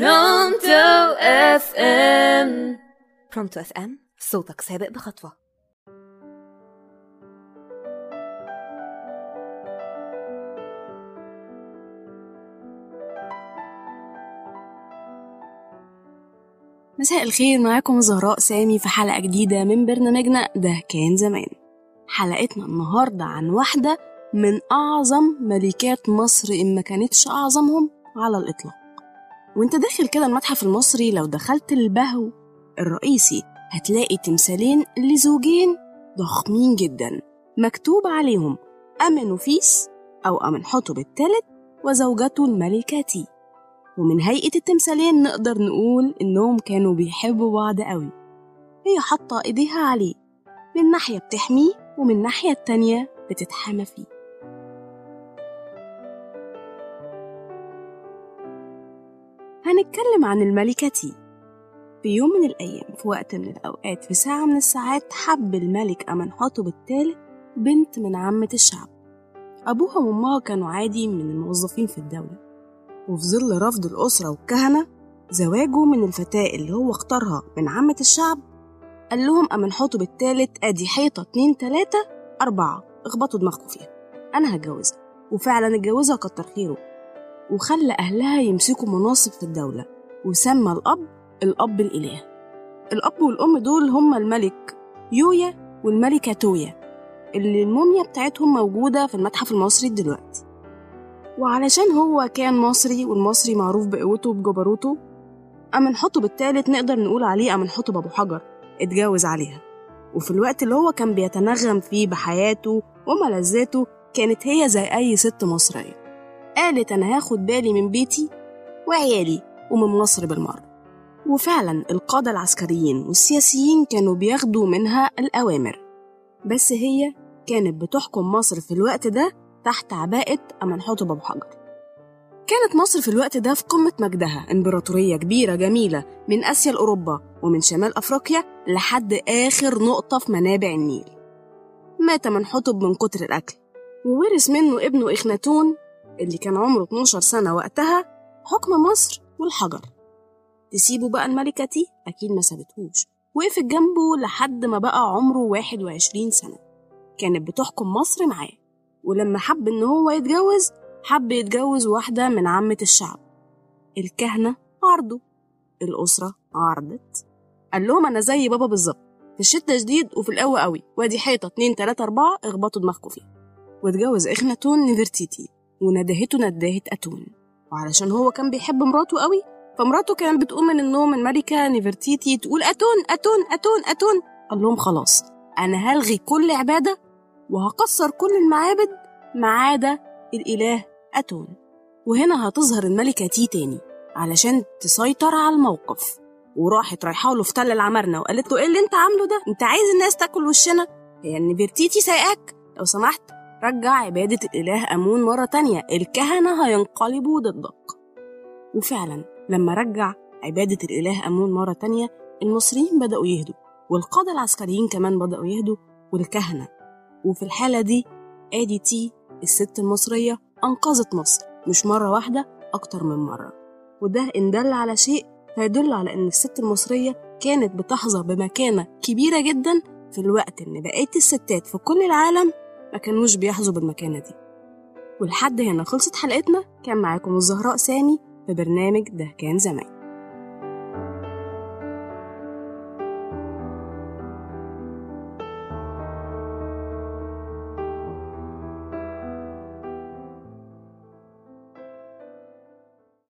برونتو FM برونتو FM صوتك سابق بخطوة. مساء الخير معاكم زهراء سامي في حلقة جديدة من برنامجنا ده كان زمان. حلقتنا النهاردة عن واحدة من أعظم ملكات مصر إن ما كانتش أعظمهم على الإطلاق. وانت داخل كده المتحف المصري لو دخلت البهو الرئيسي هتلاقي تمثالين لزوجين ضخمين جدا مكتوب عليهم أمنوفيس أو أمنحتب الثالث وزوجته الملكة ومن هيئة التمثالين نقدر نقول إنهم كانوا بيحبوا بعض قوي. هي حاطة إيديها عليه. من ناحية بتحميه ومن الناحية التانية بتتحامى فيه. هنتكلم عن الملكة. تي في يوم من الأيام في وقت من الأوقات في ساعة من الساعات حب الملك أمنحتب الثالث بنت من عامة الشعب. أبوها وأمها كانوا عادي من الموظفين في الدولة. وفي ظل رفض الأسرة والكهنة زواجه من الفتاة اللي هو اختارها من عامة الشعب قال لهم أمنحتب الثالث أدي حيطة اتنين تلاتة أربعة اخبطوا دماغكم فيها. أنا هتجوزها. وفعلا اتجوزها كتر خيره. وخلى أهلها يمسكوا مناصب في الدولة وسمى الأب الأب الإله. الأب والأم دول هما الملك يويا والملكة تويا اللي الموميا بتاعتهم موجودة في المتحف المصري دلوقتي. وعلشان هو كان مصري والمصري معروف بقوته وبجبروته أمنحتب التالت نقدر نقول عليه أمنحتب أبو حجر اتجوز عليها. وفي الوقت اللي هو كان بيتنغم فيه بحياته وملذاته كانت هي زي أي ست مصرية. قالت أنا هاخد بالي من بيتي وعيالي ومن مصر بالمرة. وفعلا القادة العسكريين والسياسيين كانوا بياخدوا منها الأوامر. بس هي كانت بتحكم مصر في الوقت ده تحت عباءة أمنحتب أبو حجر. كانت مصر في الوقت ده في قمة مجدها إمبراطورية كبيرة جميلة من آسيا لأوروبا ومن شمال أفريقيا لحد آخر نقطة في منابع النيل. مات منحتب من كتر الأكل وورث منه ابنه إخناتون اللي كان عمره 12 سنة وقتها حكم مصر والحجر. تسيبه بقى الملكة تي أكيد ما سابتهوش. وقفت جنبه لحد ما بقى عمره 21 سنة. كانت بتحكم مصر معاه. ولما حب إن هو يتجوز حب يتجوز واحدة من عامة الشعب. الكهنة عرضوا الأسرة عرضت قال لهم أنا زي بابا بالظبط. في الشتاء شديد وفي القوة قوي. وادي حيطة اتنين تلاتة أربعة اخبطوا دماغكم فيها. واتجوز إخناتون نفرتيتي. وندهته نداهة أتون. وعلشان هو كان بيحب مراته قوي فمراته كانت بتقوم من النوم الملكة نفرتيتي تقول أتون أتون أتون أتون. قال لهم خلاص أنا هلغي كل عبادة وهكسر كل المعابد ما عدا الإله أتون. وهنا هتظهر الملكة تي تاني علشان تسيطر على الموقف. وراحت رايحة له في تل العمارنة وقالت له إيه اللي أنت عامله ده؟ أنت عايز الناس تاكل وشنا؟ هي نفرتيتي سايقاك؟ لو سمحت رجع عبادة الإله أمون مرة تانية. الكهنة هينقلبوا ضدك. وفعلا لما رجع عبادة الإله أمون مرة تانية المصريين بدأوا يهدوا والقادة العسكريين كمان بدأوا يهدوا والكهنة. وفي الحالة دي آدي تي الست المصرية أنقذت مصر مش مرة واحدة أكتر من مرة. وده إن دل على شيء فيدل على إن الست المصرية كانت بتحظى بمكانة كبيرة جدا في الوقت إن بقية الستات في كل العالم ما كانوش بيحظوا بالمكانة دي. ولحد هنا خلصت حلقتنا كان معاكم الزهراء سامي في برنامج ده كان زمان.